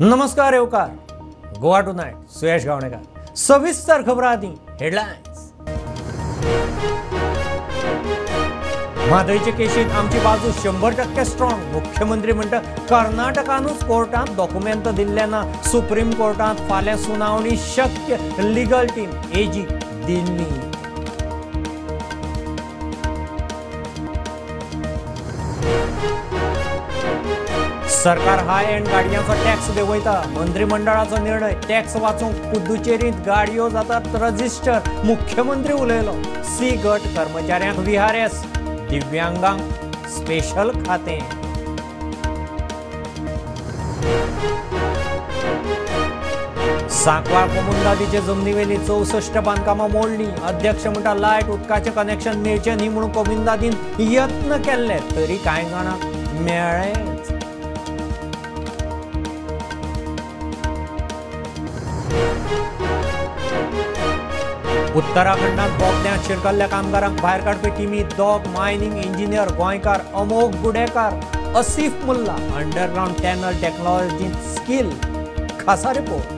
नमस्कार येवकार Goa tonight Suyash Gavnekar. सविस्तर खबर आधी. हेडलाईन्स म्हादयचे केशीत आमची बाजू शंभर टक्के स्ट्रॉंग मुख्यमंत्री म्हणटा कर्नाटकानूच कोर्टात डॉक्युमेंट दिल्ल्याना सुप्रीम कोर्टात फाल्यां सुनावणी शक्य. Legal team AG Delhi. सरकार हाय एंड गाडयांचो टॅक्स देंवयता मंत्रिमंडळाचो निर्णय टॅक्स वाचूंक पुद्दुचेरींत गाडयो जातात रजिस्टर. मुख्यमंत्री उलयलो. सी गट कर्मचाऱ्यांक विहारेस दिव्यांगांक स्पेशल खातें. सांकवाळ कोमुंदादीचे जमनीवेली चौसष्ट बांदकामां मोडली. अध्यक्ष म्हणटा लायट उदकाचें कनेक्शन मेळचें न्ही म्हणून कोमुंदादीन यत्न केल्ले तरी कांय जाणांक मेळ्ळें उत्तराखंडात बोगद्यांत शिरकल्ल्या कामगारांक भायर काडपी टिमी दोग मायनिंग इंजिनियर गोंयकार Amogh Gudekar Asif Mulla underground tunnel technology skill. खासा रिपोर्ट.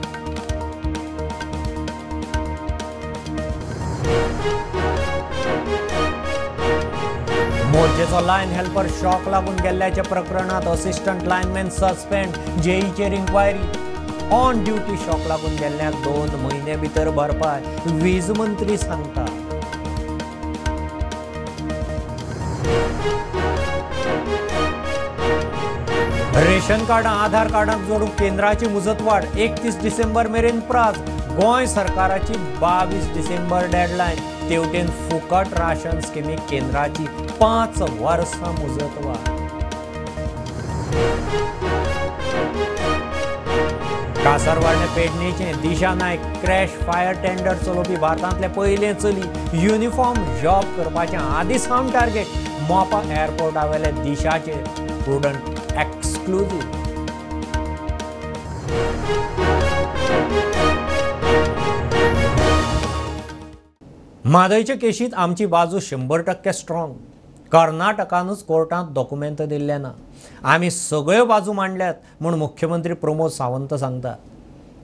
मोर्चेचो लायन हेल्पर शॉक लागून गेल्ल्याच्या प्रकरणात असिस्टंट लायनमॅन सस्पेंड जेईचेर इन्क्वायरी ऑन ड्युटी शॉक लागून गेल्ल्याक दोन म्हयने भितर भरपाय वीज मंत्री सांगता रेशन कार्डां आधार कार्डांक जोडूंक केंद्राची मुजतवाड एकतीस डिसेंबर मेरेन प्राज. गोंय सरकाराची बावीस डिसेंबर डेडलायन तेवटेन फुकट राशन स्किमीक केंद्राची पांच वर्सां मुजतवाड कासारवाडने पेडणेचे Disha Naik crash fire tender चलोवपी भारतांतले पयले चली युनिफॉर्म जॉब करपाचें आदींच साम टार्गेट मोपा एअरपोर्टा वेले दिशाचे स्टुडंट एक्सक्लुजीव म्हादयच्या केशीत आमची बाजू शंबर टक्के स्ट्रॉंग कर्नाटकानूच कोर्टांत डॉक्युमेंट दिल्ले ना आमी सगळ्यो बाजू मांडल्यात म्हूण मुख्यमंत्री प्रमोद सावंत सांगता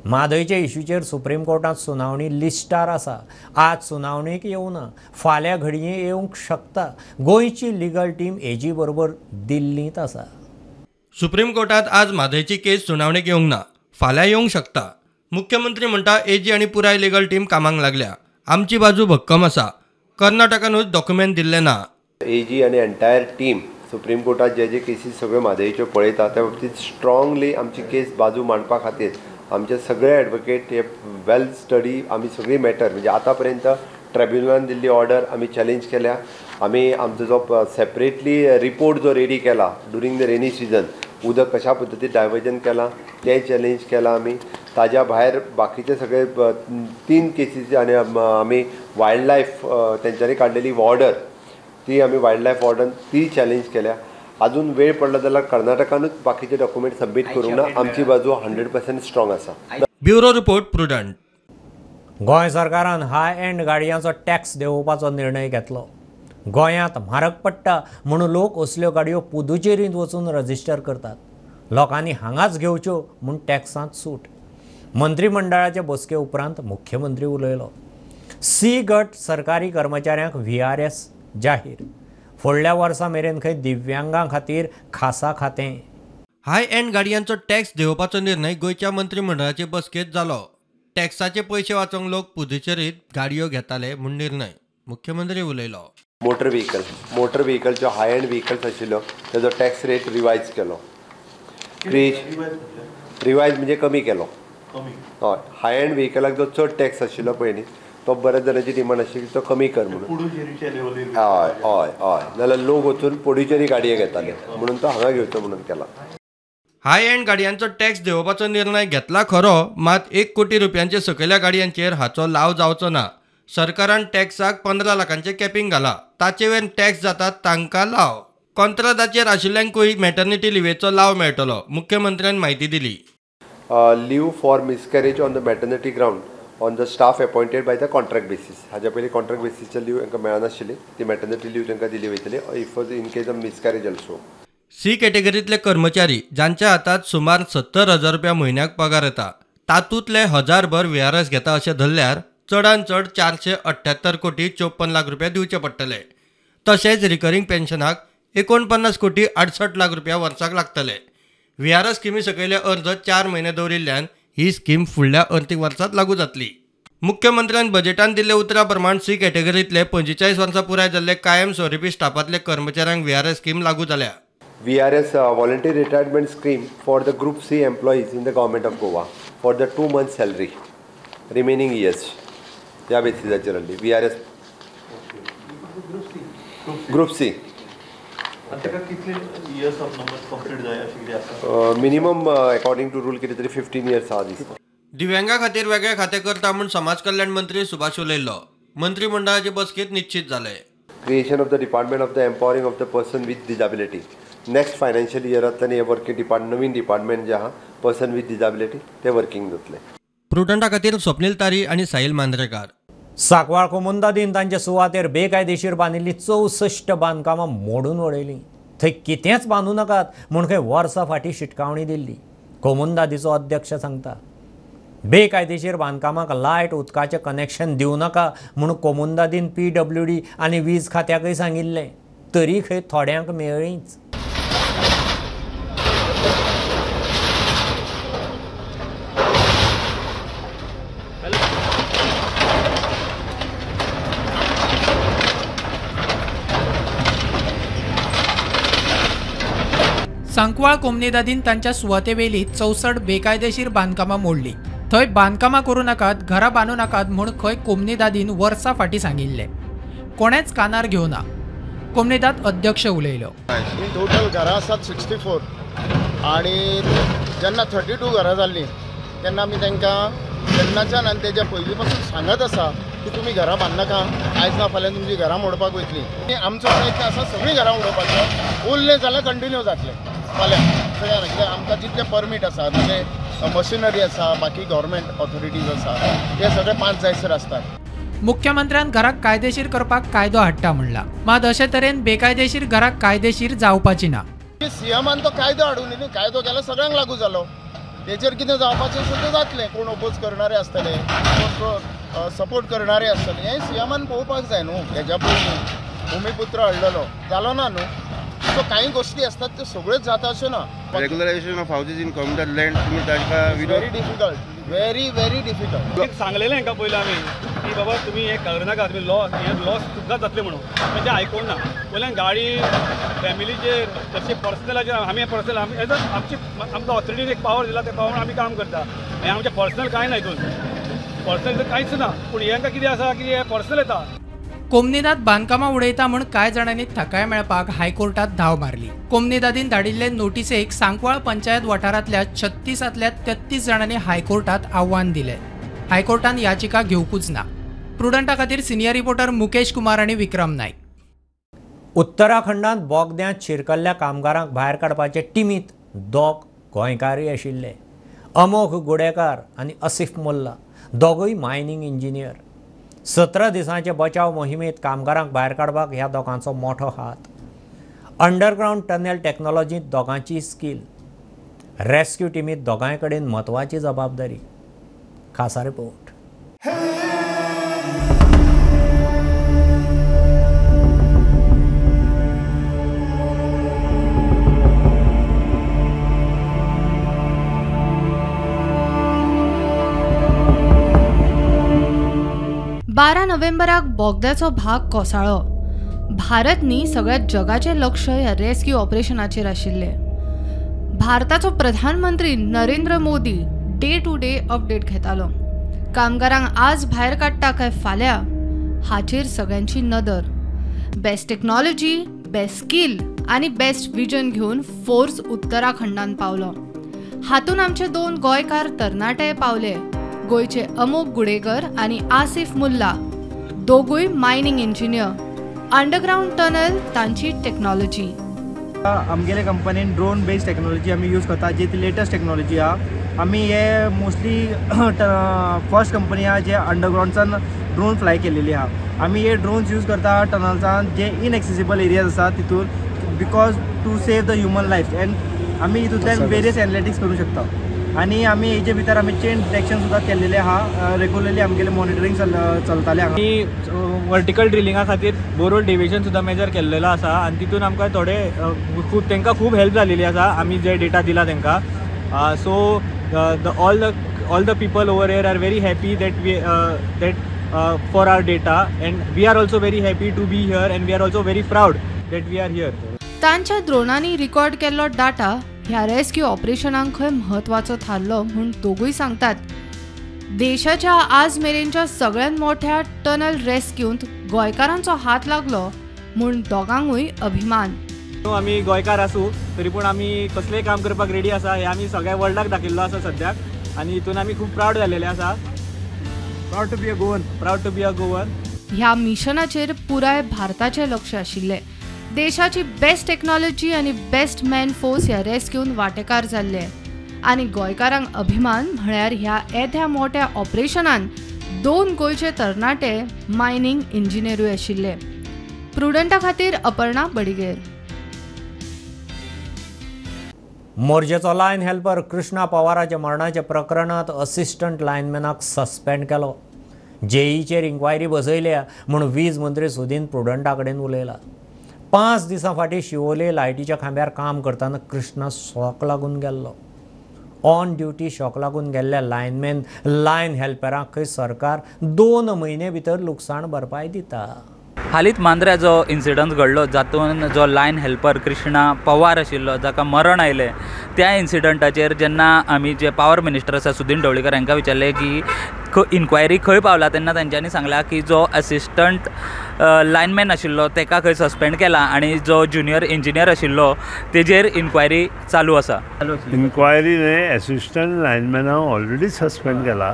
म्हादयच्या इश्यूचेर सुप्रीम कोर्टांत सुनावणी लिस्टार आसा. आज सुनावणेक येवना फाल्यां घडये येवंक शकता. गोंयची लिगल टीम एजी बरोबर दिल्लींत आसा. सुप्रीम कोर्टात आज म्हादयची केस सुनावणेक येवंक ना. फाल्यां येवंक शकता. मुख्यमंत्री म्हणटा एजी आनी पुराय लिगल टीम कामाक लागल्या. आमची बाजू भक्कम आसा. कर्नाटकानूच डॉक्युमेंट दिल्ले ना. एजी आणि एन्टायर टीम सुप्रीम कोर्टात जे जे केसीस सगळ्यो म्हादयच्यो पळयता त्या बाबतींत स्ट्रॉंगली आमची केस बाजू मांडपा खातीर आमचे सगळे एडवोकेट हे वेल स्टडी आमी सगळी मॅटर म्हणजे आतां पर्यंत ट्रिब्युनलान दिल्ली ऑर्डर आमी चॅलेंज केल्या. आमी आमचो जो सेपरेटली रिपोर्ट जो रेडी केला ड्युरींग द रेनी सिजन उदक कशा पद्दतीन डायवर्जन केलां तें चॅलेंज केलां आमी ताज्या भायर बाकीचे सगळे तीन केसीस आनी आमी वायल्ड लायफ तेंच्यांनी काडलेली ऑर्डर ती आमी वायल्ड लायफ ऑर्डर ती चॅलेंज केल्या. अजून वेळ पडला जाल्यार कर्नाटकानूच बाकीचे डॉक्युमेंट सबमीट करूंक ना आमची बाजू हंड्रेड पर्सेंट स्ट्रॉंग आसा ब्युरो रिपोर्ट प्रुडंट. गोंय सरकारान हाय एंड गाडयांचो टॅक्स देंवोवपाचो निर्णय घेतलो. गोंयांत म्हारग पडटा म्हणून लोक असल्यो गाडयो पुदुचेरींत वचून रजिस्टर करतात. लोकांनी हांगाच घेवच्यो म्हूण टॅक्सांत सूट. मंत्रिमंडळाचे बसके उपरांत मुख्यमंत्री उलयलो. सी गट सरकारी कर्मचाऱ्यांक व्ही आर एस जाहीर. फुडल्या वर्सा मेरेन खंय दिव्यांगां खातीर खासा खातें. हाय एंड गाडयांचो टॅक्स देंवोवपाचो निर्णय गोंयच्या मंत्रिमंडळाचे बसकेंत जालो. टॅक्साचे पयशे वाचोवंक लोक पुदुचेरीत गाडयो घेताले म्हूण निर्णय मुख्यमंत्री उलयलो. मोटर व्हेकल मोटर व्हेकल जो हाय एंड व्हेकल्स आशिल्लो तेजो टॅक्स रेट रिवायज केलो. क्रेज रिवायज म्हणजे कमी केलो. हय हाय एंड व्हेकलाक जो चड टॅक्स आशिल्लो पळय न्ही तो बऱ्याच जाणांची डिमांड आशिल्ली तो कमी कर म्हणून. हय हय हय. नाल्यार लोक वचून पुडुचेरी गाडये घेताले म्हणून तो हांगा घेवचो म्हणून केला हाय एंड गाडयांचो टॅक्स देंवोवपाचो निर्णय घेतला खरो मात एक कोटी रुपयांचे सकयल्या गाडयांचेर हाचो लाव जावचो ना. सरकारान टॅक्साक पंदरा लाखांचे कॅपिंग घाला. ताचे वयर टॅक्स जातात तांकां लाव. कंत्राटाचेर आशिल्ल्यांकूय मॅटर्निटी लिवेचो लाव मेळटलो मुख्यमंत्र्यान म्हायती दिली. Leave for miscarriage on the maternity ground on the staff appointed by the contract basis हाज्या पयलीं कॉन्ट्रॅक्ट बेसीसचे लीव तांकां मेळनाशिल्ली ती मॅटर्निटी लीव तांकां दिली वयतली if in case of miscarriage also C कॅटेगरीतले कर्मचारी जांच्या हातात सुमार सत्तर हजार रुपया म्हयन्याक पगार येता तातूंतले हजारभर व्ही आर एस घेता अशें धरल्यार चडांत चड चारशे अठ्ठ्यात्तर कोटी चोपन्न लाख रुपया दिवचे पडटले तशेंच रिकरींग पेन्शनाक एकोणपन्नास कोटी आडसठ लाख रुपया वर्साक लागतले. व्ही आर एस स्किमी सकयले अर्ज चार म्हयने दवरिल्ल्यान ही स्कीम फुडल्या अर्थीक वर्सांत लागू जातली. मुख्यमंत्र्यान बजेटान दिल्ले उतरा प्रमाण सी कॅटेगरीतले पंचेचाळीस वर्सां पुराय जाल्ले कायम स्वरुपी स्टाफांतले कर्मचाऱ्यांक व्ही आर एस स्कीम लागू जाल्या. VRS uh, voluntary retirement scheme for the Group C employees in the government of Goa for the two months salary remaining years. ह्या बेसिसाचेर हाडली V R S group C minimum according to rule कितें तरी fifteen years आहा दिसता दिव्यांगा खातीर वेगळे खातें करता म्हूण समाज कल्याण मंत्री सुभाष उलयल्लो मंत्रिमंडळाचे बसकेंत निश्चित जालें creation of the department of the empowering of the person with disability next financial इयरांतल्यान हे वर्किंग डिपार्ट नवीन डिपार्टमेंट जे आहा पर्सन विथ डिजाबिलिटी ते वर्किंग जातले प्रुडंटा खातीर स्वप्नील तारी आनी साहील मांद्रेकार. साकवाळ कोमुंदादीन तांचे सुवातेर बेकायदेशीर बांदिल्लीं चौसष्ट बांदकामां मोडून उडयलीं थंय कितेंच बांदूं नाकात म्हूण खंय वर्सां फाटीं शिटकावणी दिल्ली. कोमुंदादीचो अध्यक्ष सांगता बेकायदेशीर बांदकामाक लायट उदकाचें कनेक्शन दिवं नाका म्हूण कोमुंदादीन पी डब्ल्यू डी आनी वीज खात्याकय सांगिल्लें. तरी खंय थोड्यांक मेळ्ळींच. सांकवाळ कोमनेदादीन तांच्या सुवातेवेली चौसड बेकायदेशीर बांदकामां मोडली. थंय बांदकामां करूं नाकात घरां बांदूं नाकात म्हूण खंय कोमनेदादीन वर्सां फाटीं सांगिल्लें. कोणेच कानार घेवना कोमनेदाद अध्यक्ष उलयलो. टोटल घरां आसात सिक्स्टी फोर आणि जेन्ना थर्टी टू घरां जाल्लीं तेन्ना आमी तांकां तेन्नाच्यान आनी तेज्या पयलीं पासून सांगत आसा की तुमी घरां बांदनाका आयज ना फाल्यां तुमची घरां मोडपाक वयतलीं. आमचो प्रयत्न आसा सगळीं घरां उडोवपाचो उरलें जाल्यार कंटिन्यू जातलें फाल्यां. सगळ्यांक कित्याक आमकां जितले परमीट आसा म्हणजे मशिनरी आसा बाकी गव्हर्मेंट ऑथॉरिटीज आसा ते सगळे पांच जायसर आसतात मुख्यमंत्र्यान घराक कायदेशीर करपाक कायदो हाडटा म्हणला. मात अशे तरेन बेकायदेशीर घराक कायदेशीर जावपाची ना. सीएमान तो कायदो हाडून न्ही कायदो केलो सगळ्यांक लागू जालो. तेचेर कितें जावपाचें सुद्दां जातलें कोण ओपोज करणारे आसतले कोण सपोर्ट करणारे आसतले हें सीएमान पळोवपाक जाय न्हू हेज्या पयलीं भुमिपुत्र हाडलेलो. जालो ना न्हू? सो कांय गोश्टी असतात त्यो सगळ्योच जाता अश्यो ना. Regularisation of houses in community land तुम्ही तांकां व्हेरी विरोध डिफिकल्ट व्हेरी व्हेरी डिफिकल्ट एक सांगलेलें हांकां पयलीं आमी की बाबा तुमी हें करनाका तुमी लॉस हें लॉस तुमकां जातलें म्हणून. पण तें आयकूंक ना. वयल्यान गाडी फॅमिलीचेर तशें पर्सनलाचेर आमी पर्सनल आमी एज आमची आमकां ऑथॉरिटीन एक पावर दिला त्या पावर आमी काम करता. हें आमचें पर्सनल कांय ना हितून पर्सनल कांयच ना. पूण हेंकां कितें आसा की हें पर्सनल येता कोमनेदाद बांधकामा उडयता म्हूण कांय जाणांनी थकाय मेळपाक हायकोर्टात धांव मारली. कोमनेदादीन धाडिल्ले नोटीसेक सांकवाळ पंचायत वाठारांतल्या छत्तीसांतल्या तेत्तीस जाणांनी हायकोर्टात आव्हान दिलें. हायकोर्टान याचिका घेवकूच ना. प्रुडंटा खातीर सिनियर रिपोर्टर मुकेश कुमार आनी विक्रम नायक उत्तराखंडांत बोगद्यांत शिरकल्ल्या कामगारांक भायर काडपाचे टिमीत दोग गोंयकारय आशिल्ले. अमोघ गुडेकार आनी असिफ मोल्ला दोगूय मायनिंग इंजिनियर. सतरा दिसांचे बचाव मोहिमेत कामगारांक भायर काडपाक ह्या दोगांचो मोठो हात. अंडरग्रावंड टनल टॅक्नॉलॉजींत दोगांची स्कील. रेस्क्यू टिमींत दोगांय कडेन म्हत्वाची जबाबदारी. खासा रिपोर्ट. बारा नोव्हेंबराक बोगद्याचो भाग कोसळ्ळो भारत न्ही सगळ्या जगाचें लक्ष ह्या रेस्क्यू ऑपरेशनाचेर आशिल्लें. भारताचो प्रधानमंत्री Narendra Modi day to day update घेतालो. कामगारांक आज भायर काडटा काय फाल्यां हाचेर सगळ्यांची नदर. बेस्ट टेक्नॉलॉजी बेस्ट स्कील आनी बेस्ट विजन घेवन फोर्स उत्तराखंडान पावलो. हातून आमचे दोन गोंयकार तरणाटे पावले. गोंयचे अमोक गुडेकर आनी आसिफ मुल्ला दोगूय मायनिंग इंजिनियर अंडरग्रावंड टनल तांची टेक्नॉलॉजी आमगेले कंपनीन ड्रोन बेस्ड टेक्नॉलॉजी आमी यूज करता जी ती लेटस्ट टेक्नॉलॉजी आहा आमी हे मोस्टली फर्स्ट कंपनी आहा जे अंडरग्रावंडसान ड्रोन फ्लाय केलेली आहा आमी हे ड्रोन्स यूज करता टनल्सान जे इनएक्सेसिबल एरियाज आसा तितून because to save the human life and आमी हितूंतल्यान वेरियस एनालिटिक्स करूं शकता. आनी आमी हेजे भितर आमी चेन डिटेक्शन सुद्दां केल्लेलें आहा. रेगुलरली आमगेलें मॉनिटरींग चल चलतालें हांगा आमी वर्टिकल ड्रिलिंगा खातीर बोरोड डेविएशन सुद्दां मेजर केल्लेलो आसा आनी तितून आमकां थोडे खूब तांकां खूब हेल्प जालेली आसा आमी जे डेटा दिला तांकां so the all the all the people over here are very happy that we that for our data and we are also very happy to be here and we are also very proud that we are here तांच्या द्रोणांनी record केल्लो data ह्या रेस्क्यू ऑपरेशनाक खंय म्हत्वाचो थारलो म्हूण दोगूय सांगतात. देशाच्या आज मेरेनच्या सगळ्यात मोठ्या टनल रेस्क्यूंत गोंयकारांचो हात लागलो म्हूण दोगांकूय अभिमान. आमी गोंयकार आसूं तरी पूण आमी कसलेंय काम करपाक रेडी आसा हें आमी सगळ्या वर्ल्डाक दाखयल्लो आसा सद्याक आनी हितून आमी खूब प्रावड जाल्लेले आसा. Proud to be a Goan proud to be a Goan ह्या मिशनाचेर पुराय भारताचें लक्ष आशिल्लें. देशाची बेस्ट टेक्नॉलॉजी आनी बेस्ट मॅन फोर्स ह्या रेस घेवन वांटेकार जाल्ले आनी गोंयकारांक अभिमान म्हळ्यार ह्या येद्या मोठ्या ऑपरेशनान दोन गोंयचे तरणाटे मायनिंग इंजिनियरूय आशिल्ले. प्रुडंटा खातीर अपर्णा बडिगेर. मोर्जेचो लायन हेल्पर कृष्णा पवाराच्या मरणाच्या प्रकरणात असिस्टंट लायनमॅनाक सस्पेंड केलो. जेईचेर इन्क्वायरी बसयल्या म्हूण वीज मंत्री सुदीन प्रुडंटा कडेन उलयला. पांच दिसां फाटीं शिवोले लायटीच्या खांब्यार काम करताना कृष्णा शॉक लागून गेल्लो ऑन ड्युटी शॉक लागून गेल्ल्या लायनमॅन लायन हेल्परांक खंय सरकार दोन म्हयने भितर लुकसाण भरपाय दिता हालींच मांद्र्या जो इन्सिडंट घडलो जातून जो लायन हेल्पर कृष्णा पवार आशिल्लो जाका मरण आयलें त्या इन्सिडंटाचेर जेन्ना आमी जे पावर मिनिस्टर आसा सुदीन ढवळीकर हांकां विचारलें की ख इन्क्वायरी खंय पावला तेन्ना तांच्यांनी सांगलां की जो असिस्टंट लायनमॅन आशिल्लो ताका खंय सस्पेंड केला आनी जो ज्युनियर इंजिनियर आशिल्लो तेजेर इन्क्वायरी चालू आसा. इन्क्वायरी न्हय एसिस्टंट लायनमॅनाक ऑलरेडी सस्पेंड केला.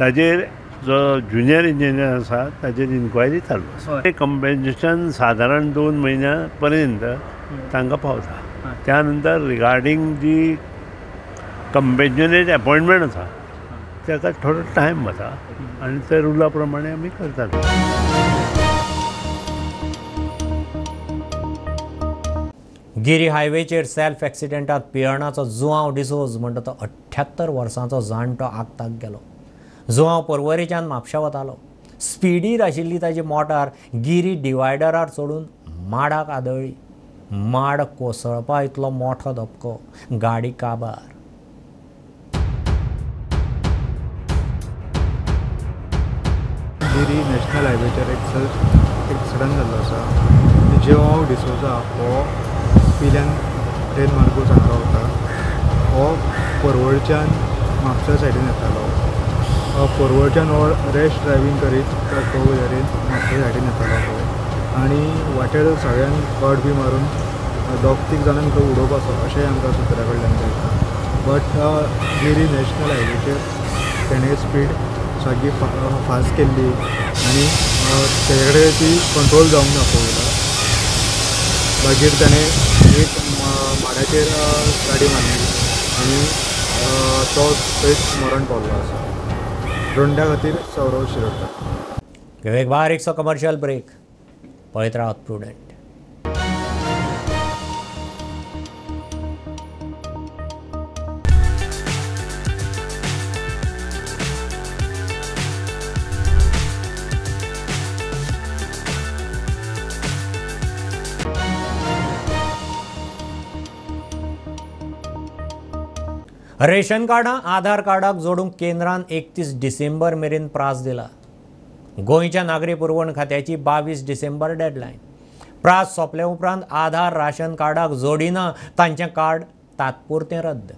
ताजेर जो ज्युनियर इंजिनियर आसा ताजेर इन्क्वायरी चालू आसा कंपेन्सेशन सादारण दोन म्हयन्या पर्यंत तांकां पावता त्या नंतर रिगार्डींग जी कंपेन्शनेट अपॉयंटमेंट आसा ताका थोडो टायम वता आनी त्या रुला प्रमाणे आमी करतात. गिरी हायवेचेर सेल्फ एक्सिडेंटात पियणाचो जुवांव डिसोज म्हणटा तो अठ्ठ्यात्तर वर्सांचो जाणटो आगताक गेलो. जो हांव पर्वरेच्यान म्हापशा वतालो. स्पिडीर आशिल्ली ताजी मोटार गिरी डिवायडरार चडून माडाक आदळ्ळी माड कोसळपा इतलो मोठो धपको. गाडी काबार. गिरी नॅशनल हायवेचेर एक एक्सिडंट जाल्लो आसा. आनी जेव डिसोजा हो पिल्यान ट्रेन मार्गो सांगलो होता. हो परवडच्यान म्हापसा सायडीन येतालो. परवडच्यान हो रॅश ड्रायवींग करीत तो हेरेन म्हापसा सायडीन येतालो पळय आनी वाटेर सगळ्यान कट बी मारून दोग तीग जाणांक तो उडोवपाचो अशेंय आमकां सुत्रा कडल्यान कळटा बट गिरी नॅशनल हायवेचेर तेणें स्पीड सारकी फास्ट केल्ली आनी तेजे कडेन ती कंट्रोल जावंक ना फोर मागीर ताणें एक माडाचेर गाडी मारली आनी तो थंयच मरण पावल्लो आसा रोंड्या खातीर सौरव शिरोडकर. एक बारीकसो कमर्शियल ब्रेक पळयत रावत प्रुडंट रेशन कार्डां आधार कार्डाक जोडूंक केंद्रान एकतीस डिसेंबर मेरेन प्रास दिला. गोंयच्या नागरी पुरवण खात्याची बावीस डिसेंबर डेडलायन प्रास सोंपले उपरांत आधार राशन कार्डाक जोडिना तांचें कार्ड तात्पुरतें रद्द.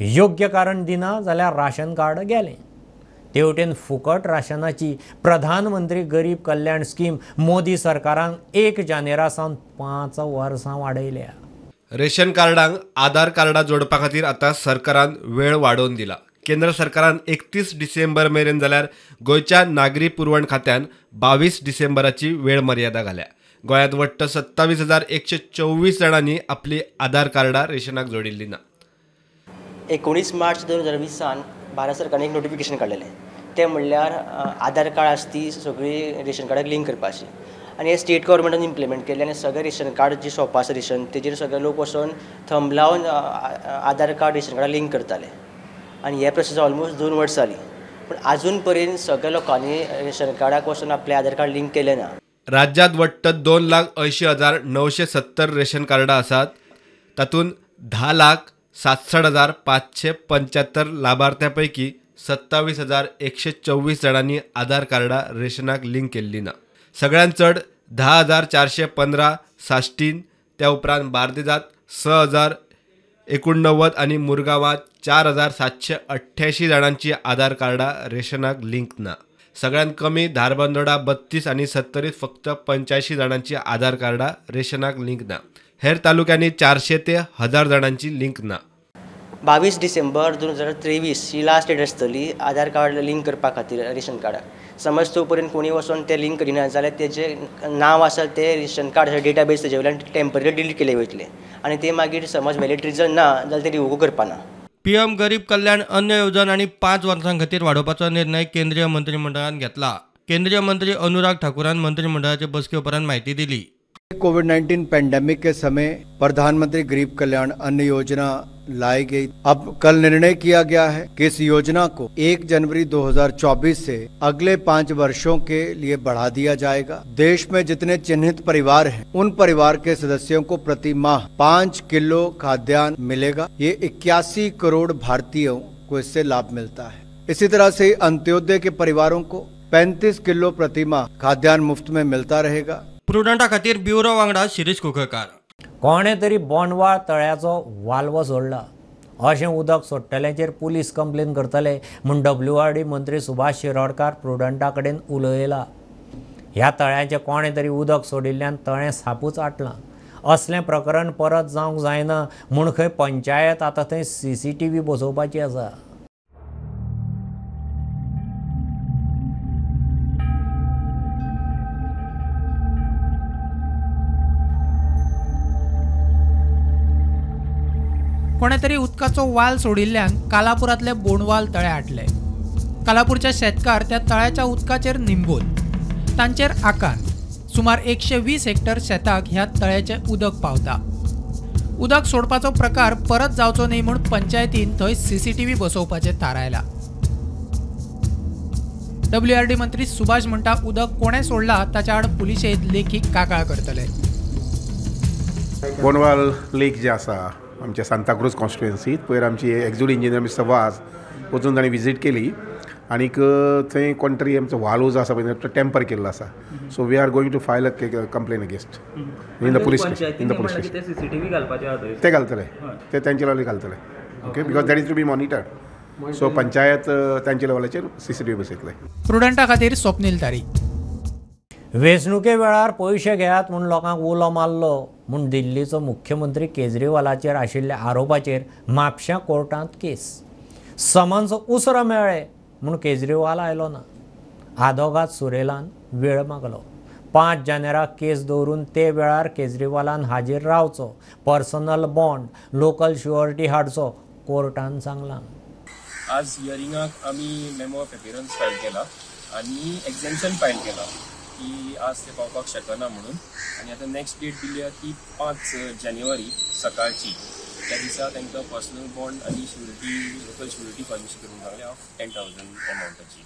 योग्य कारण दिना जाल्यार राशन कार्ड गेलें. तेवटेन फुकट राशनाची प्रधानमंत्री गरीब कल्याण स्कीम मोदी सरकारान एक जानेरा सावन पांच वर्सां वाडयल्या. रेशन कार्डांक आधार कार्डा जोडपा खातीर आतां सरकारान वेळ वाडोवन दिला. केंद्र सरकारान एकतीस डिसेंबर मेरेन जाल्यार गोंयच्या नागरी पुरवण खात्यान बावीस डिसेंबराची वेळ मर्यादा घाल्या. गोंयांत वट्ट सत्तावीस हजार एकशे चोवीस जाणांनी आपली आधार कार्डां रेशनाक जोडिल्लीं ना. एकोणीस मार्च दोन हजार वीसान भारत सरकारान एक नोटिफिकेशन काडलेलें तें म्हणल्यार आधार कार्ड आसा ती सगळीं रेशन कार्डाक लिंक करपाची आनी हे स्टेट गव्हर्मेंटान इम्प्लिमेंट केले आनी सगळे रेशन कार्ड जी शॉपां आसा रेशन तेजेर सगळे लोक वचून थंब लावन आधार कार्ड रेशन कार्डा लिंक करताले आनी हे प्रोसेस ऑलमोस्ट दोन वर्सां जाली पूण आजून पर्यंत सगळ्या लोकांनी रेशन कार्डाक वचून आपले आधार कार्ड लिंक केले ना. राज्यात वट्ट दोन लाख अंयशीं हजार णवशे सत्तर रेशन कार्डां आसात तातूंत धा लाख सातसठ हजार पांचशे पंच्यात्तर लाभार्थ्यां पैकी सत्तावीस हजार एकशे चोवीस जाणांनी आधार कार्डां रेशनाक लिंक केल्लीं ना. सगळ्यांत चड धा हजार चारशे पंदरा साश्टीन त्या उपरांत बार्देजात स हजार एकोणनव्वद आनी मुरगांवांत चार हजार सातशे अठ्ठ्यायशीं जाणांची आधार कार्डां रेशनाक लिंक ना. सगळ्यांत कमी धारबांदोडा बत्तीस आनी सत्तरीत फक्त पंच्याऐंशी जाणांची आधार कार्डां रेशनाक लिंक ना. हेर तालुक्यांनी चारशे ते हजार जाणांची लिंक ना. बावीस डिसेंबर दोन हजार तेवीस ही लास्ट डेट आसतली आधार कार्ड लिंक करपा खातीर रेशन कार्डाक समज तो पर्यंत कोणी वचोन तें लिंक करिना जाल्यार तेजें नांव आसा तें रेशन कार्ड डेटाबेस तेजे वयल्यान टेंपररी डिलीट केले वयतले आनी ते मागीर समज वॅलिड रिजन ना जाल्यार ते रिवोक करपाना. पीएम गरीब कल्याण अन्न येवजण आनी पांच वर्सां खातीर वाडोवपाचो निर्णय केंद्रीय मंत्रिमंडळान घेतला. केंद्रीय मंत्री अनुराग ठाकुरान मंत्रिमंडळाचे बसके उपरांत म्हायती दिली. कोविड 19 पैंडेमिक के समय प्रधानमंत्री गरीब कल्याण अन्न योजना लाई गई। अब कल निर्णय किया गया है कि इस योजना को 1 जनवरी 2024 से अगले पाँच वर्षों के लिए बढ़ा दिया जाएगा। देश में जितने चिन्हित परिवार हैं, उन परिवार के सदस्यों को प्रति माह पाँच किलो खाद्यान्न मिलेगा। ये इक्यासी करोड़ भारतीयों को इससे लाभ मिलता है। इसी तरह से अंत्योदय के परिवारों को 35 किलो प्रति माह खाद्यान्न मुफ़्त में मिलता रहेगा। प्रुडंटा खातीर ब्युरो वांगडा शिरीष कुकळकार कोणें तरी बोंडवाळ तळ्याचो वाल्व सोडला. अशें उदक सोडटल्याचेर पुलीस कंप्लेन करतले म्हूण डब्ल्यू आर डी मंत्री सुभाष शिरोडकार प्रुडंटा कडेन उलयला. ह्या तळ्याचें कोणें तरी उदक सोडिल्ल्यान तळें सापूच आटलां. असलें प्रकरण परत जावंक जायना म्हूण खंय पंचायत आतां थंय सी सी टी व्ही बसोवपाची आसा. कोणे तरी उदकाचो वाल सोडिल्ल्यान कालापुरातले बोंडवाल तळे आटले. कालापूरचे शेतकार त्या तळ्याच्या उदकाचेर निंबून. तांचेर आकार. सुमार एकशे वीस हेक्टर शेताक ह्या तळ्याचे उदक पावता. उदक सोडपाचो प्रकार परत जावचो न्ही म्हूण पंचायतीन थंय सीसीटीव्ही बसोवपाचें थारायला. डब्ल्यू आर डी मंत्री सुभाष म्हणटा उदक कोणें सोडला ताच्या आड पुलिशेंत लेखीक कागाळ करतले. बोनवाल लेक जे आसा आमच्या सांताक्रूज कॉन्स्टिट्युएन्सीत पयर आमची एक्झिक्युटीव इंजिनियर मिस्टर वाज वचून ताणें विजीट केली. आनीक थंय कोण तरी आमचो वालो जो आसा पळय तो टेम्पर केल्लो आसा so we are going to file a complaint against in the police in the police station ते घालतले. ते तांचे लेवल घालतले. Okay. Because that is to be monitored so panchayat तांचे लेवलाचेर सी सी टी व्ही बसयतले प्रुडंटा खातीर स्वप्नील तारी. वेंचणुके वेळार पयशे घेयात म्हूण लोकांक उलो मारलो. म्हूण दिल्लीचो मुख्यमंत्री केजरीवालाचेर आशिल्ल्या आरोपाचेर म्हापश्यां कोर्टांत केस. समन्स उसरो मेळ्ळे म्हूण केजरीवाल आयलो ना. आदोगाद सुरेलान वेळ मागलो. पांच जानेराक केस दवरून ते वेळार केजरीवालान हाजीर रावचो. पर्सनल बॉन्ड लोकल शुअरिटी हाडचो कोर्टान सांगलां. आज हियरिंगाक आमी मेमो ऑफ एपिरन्स फायल केला आनी एक्झेम्शन फायल केला. की आज ते पावपाक शकना म्हणून. आनी आतां नेक्स्ट डेट दिली ती पांच जानेवारी सकाळची. त्या दिसा तांकां पर्सनल बॉन्ड आनी श्युरिटी लोकल श्युरिटी फर्निश करून सांगले ऑफ टेन थावजंड अमावंटाची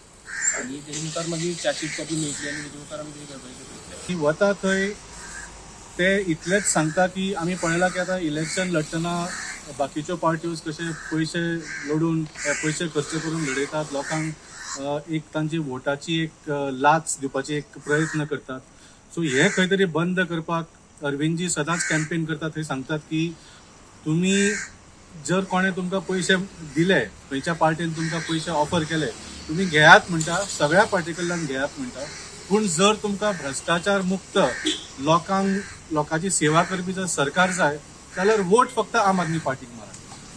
आनी तेजे मुखार मागीर चार्जशीट कॉपी मेळटली आनी तेजे मुखार आमी कितें करपाचें ती वता थंय ते इतलेच सांगता की आमी पळयला की आतां इलेक्शन लडटना बाकीच्यो पार्ट्यो कशे पयशे लडून पयशे खर्च करून लडयतात लोकांक एक तांची वोटाची एक लाच दिवपाची एक प्रयत्न करतात. सो हे खंय तरी बंद करपाक अरविंदजी सदांच कॅम्पेन करतात थंय सांगतात की तुमी जर कोणें तुमकां पयशे दिले खंयच्या पार्टीन तुमकां पयशे ऑफर केले तुमी घेयात म्हणटा सगळ्या पार्टी कडल्यान घेयात म्हणटा पूण जर तुमकां भ्रश्टाचार मुक्त लोकांक लोकांची सेवा करपी जर सरकार जाय जाल्यार वोट फक्त आम आदमी पार्टीक मारात.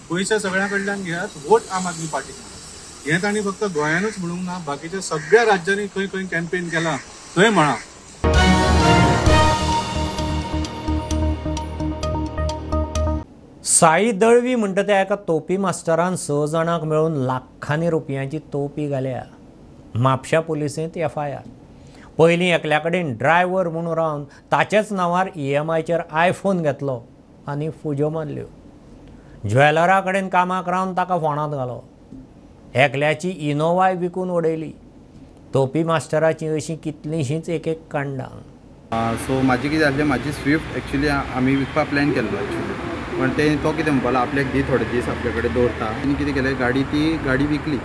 पयशे सगळ्या कडल्यान घेयात वोट आम आदमी पार्टीक मारात. हें तांणी फक्त गोंयानूच म्हणूंक ना बाकीच्या सगळ्या राज्यांनी खंय खंय कॅम्पेन केला थंय म्हणा. साई दळवी म्हणटा त्या एका तोपी मास्टरान स जाणांक मेळून लाखांनी रुपयांची तोपी घाल्या. म्हापश्या पुलिसेंत एफ आय आर पयलीं एकल्या कडेन ड्रायव्हर म्हणून रावन ताचेच नांवार ई एम आयचेर आयफोन घेतलो आनी फुज्यो मारल्यो. ज्वेलरा कडेन कामाक रावन ताका फोंडांत घालो. एकल्याची इनोवाय विकून उडयली तोपी मास्टराची अशीं कितलींशींच एक एक कांडां सो म्हाजें कितें जालें म्हाजी स्विफ्ट एक्चुली आमी विकपा प्लॅन केल्लो एक्चुली पण ते तो कितें म्हणपालो आपल्याक दी थोडे दीस आपल्या कडेन दवरता आनी कितें केलें गाडी ती गाडी विकली.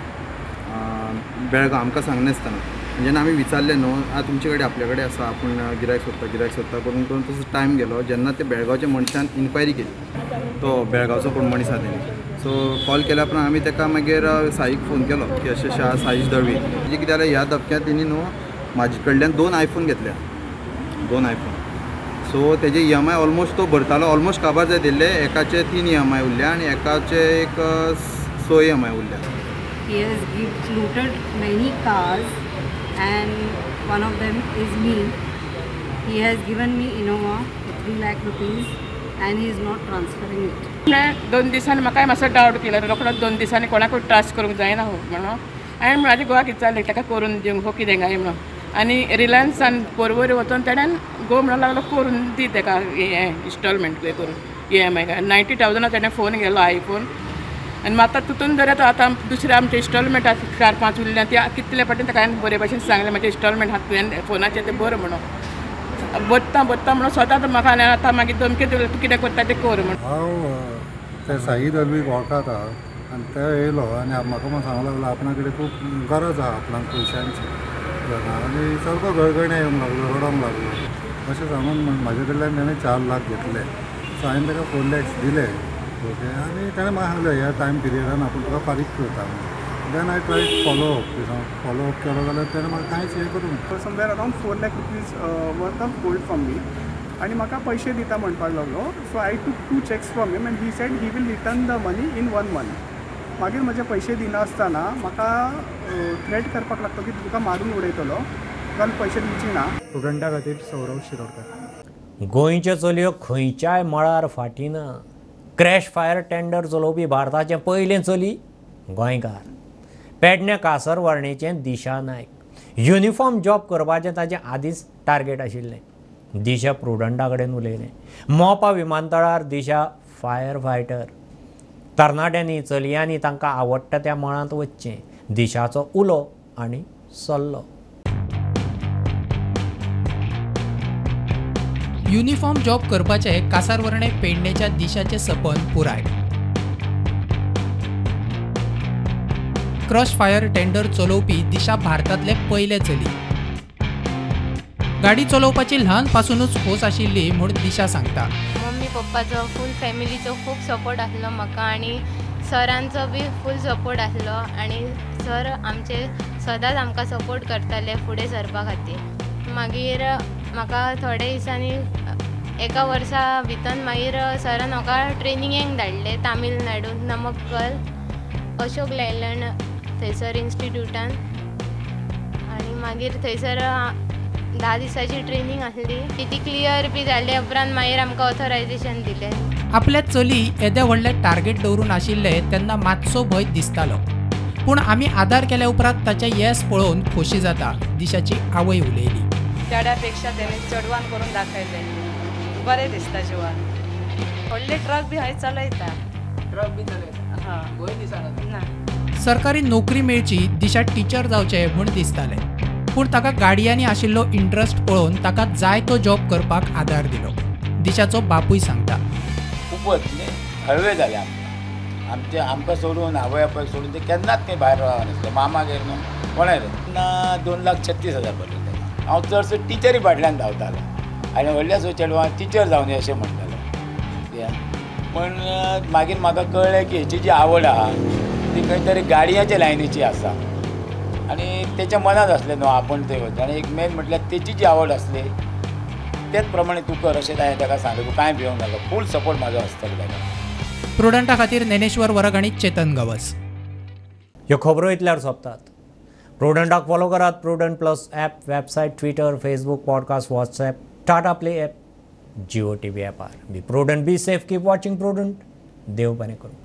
बेळगांव आमकां सांगनासतना जेन्ना म्हणजे आमी विचारलें न्हू आ तुमचे कडेन आपल्या कडेन आसा आपूण गिरायक सोदता गिरायक सोदता. करून करून तसो टायम गेलो. जेन्ना ते बेळगांवच्या मनशान इन्क्वायरी केली तो बेळगांवचो कोण मनीस आसा तेणी सो कॉल केल्या उपरांत आमी ताका मागीर साईक फोन केलो की अशें अशें आहा साईश दळवी म्हणजे कितें जालें ह्या धपक्यांत तिणी न्हू म्हाजे कडल्यान दोन आयफोन घेतल्या. दोन आयफोन सो तेजे ई एम आय ऑलमोस्ट तो भरतालो ऑलमोस्ट काबार जाय दिल्ले. एकाचे तीन ई एम आय उरल्या आनी एकाचे एक स ई एम आय उरल्या. He has give, looted many cars and one of them is me. He has given me Innova for 3 lakh rupees and he is not transferring it. दोन दिसांनी म्हाकाय मातसो डावट केलो. रोखडोच दोन दिसांनी कोणाकूय ट्रस्ट करूंक जायना हो म्हणून. हांवें म्हाजे गोवाक विचारलें ताका करून दिवंक हो कितें काय म्हणून. आनी रिलायन्सान परवरी वचून तेणें गो म्हणून लागलो करून दी ताका हें इन्स्टॉलमेंट हें करून ई एम आय नायन्टी थावजंडा तेणें फोन गेलो आयफोन आनी म्हाका तितून जर आतां आतां दुसरें आमचे इन्स्टॉलमेंट आसा चार पांच उरल्या त्या कितले फाटीं ताका हांवें बरे भशेन सांगलें म्हाजे इन्स्टॉलमेंट आहा तुवें फोनाचेर तें बरें म्हणून. बत्ता बत्ता म्हणून स्वता म्हाका आनी आतां मागीर धमकी दिली तूं कितें करता तें कर म्हणून. हांव ते साईद दलवीक वळखात आनी ते येयलो आनी म्हाका म्हणून सांगूंक लागलो आपणा कडेन खूब गरज आहा आपणाक पयशांची आनी सारको गळगणे येवंक लागलो रडोंक लागलो. अशें सांगून म्हाजे कडल्यान ताणें चार लाख घेतले. सो हांवें ताका फोर लॅक्स दिले. ओके. आनी ताणें म्हाका सांगलें ह्या टायम पिरियडान आपूण तुका फारीक करता then I try follow up follow up केलो जाल्यार ताणें म्हाका कांयच हें करूंक ना. Somewhere around four lakh rupees worth of gold from me आणि म्हाका पयशे दिता म्हणपाक लागलो. So I took two cheques from him and he said he will return the money in one month मागीर म्हजे पयशे दिनासतना म्हाका थ्रेट करपाक लागतो की तुका मारून उडयतलो. तुका पयशे दिवची ना. स्टुडंटा खातीर सौरव शिरोडकर. गोंयच्यो चलयो खंयच्याय मळार फाटी ना क्रॅश फायर टेंडर चलोवपी भारताचें पयलें चली गोंयकार. पेडण्या कासरवारणेचें दिशा नायक. युनिफॉर्म जॉब करपाचें ताचें आदींच टार्गेट आशिल्लें. दिशा प्रुडंटा कडेन उलयलें. मोपा विमानतळार दिशा फायर फायटर तरणाट्यांनी चलयांनी तांकां आवडटा त्या मळांत वचचें. दिशाचो उलो आनी सल्लो. युनिफॉर्म जॉब करपाचे कासारवर्णे पेडणेच्या दिशाचे सपन पुराय. क्रश फायर टेंडर चलोवपी दिशा भारतांतले पयले चली. गाडी चलोवपाची ल्हानपासूनच खोस आशिल्ली म्हूण दिशा सांगता. मम्मी पप्पाचो फूल फॅमिलीचो खूब सपोर्ट आसलो म्हाका आनी सरांचो बी फूल सपोर्ट आसलो आनी सर आमचे सदांच आमकां सपोर्ट करताले फुडें सरपा खातीर. मागीर म्हाका थोडे दिसांनी एका वर्सा भितर मागीर सरान म्हाका ट्रेनिंगेक धाडले तामिळनाडू नमक्कल अशोक लेलंड थंयसर इन्स्टिट्यूटान आनी मागीर थंयसर धा दिसाची ट्रेनींग आसली ती क्लियर बी जाले उपरांत मागीर आमकां ऑथरायजेशन दिलें. आपल्या चली येदे व्हडले टार्गेट दवरून आशिल्ले तेन्ना मातसो भंय दिसतालो. पूण आमी आदार केल्या उपरांत ताचे येस पळोवन खोशी जाता दिशाची आवय उलयली. चेड्या पेक्षा तेणी चेडवान करून दाखयले बरें दिसता जिवान. व्हडले ट्रक बी हांव चलयता. ट्रक बी चलयता? हा. गोंय दिसना ना. सरकारी नोकरी मेळची दिशा टिचर जावचे म्हूण दिसतालें. पूण ताका गाडयांनी आशिल्लो इंट्रस्ट पळोवन ताका जाय तो जॉब करपाक आदार दिलो. दिशाचो बापूय सांगता. खूपच हळवे जाले आमकां आमचे आमकां सोडून आवय आपायक सोडून ते केन्नाच ते भायर रावना नासले. मामागेर न्हू कोणाय तेन्ना दोन लाख छत्तीस हजार पडले तेन्ना हांव चडसो टिचरी फाटल्यान धांवतालो. आनी व्हडल्या सो चेडवां टिचर जावन अशें म्हणटालो. कित्याक पण मागीर म्हाका कळ्ळें की हेची जी आवड आहा ती खंय तरी गाडयांच्या लायनीची आसा आनी तेच्या मनात आसलें न्हू आपूण थंय वचून आनी एक मेन म्हटल्यार तेची जी आवड आसली तेच प्रमाणे तूं कर अशें हांवें ताका सांगलें तूं कांय भिवंक नाका. फूल सपोर्ट म्हाजो आसतलो ताका प्रुडंटा खातीर ज्ञानेश्वर वरग आनी चेतन गवस. ह्यो खबरो इतल्यार सोंपतात. प्रुडंटाक फॉलो करात Prudent plus app website Twitter Facebook podcast WhatsApp Tata play app Jio T V ॲपार be Prudent be safe keep watching Prudent देव बरें करूं.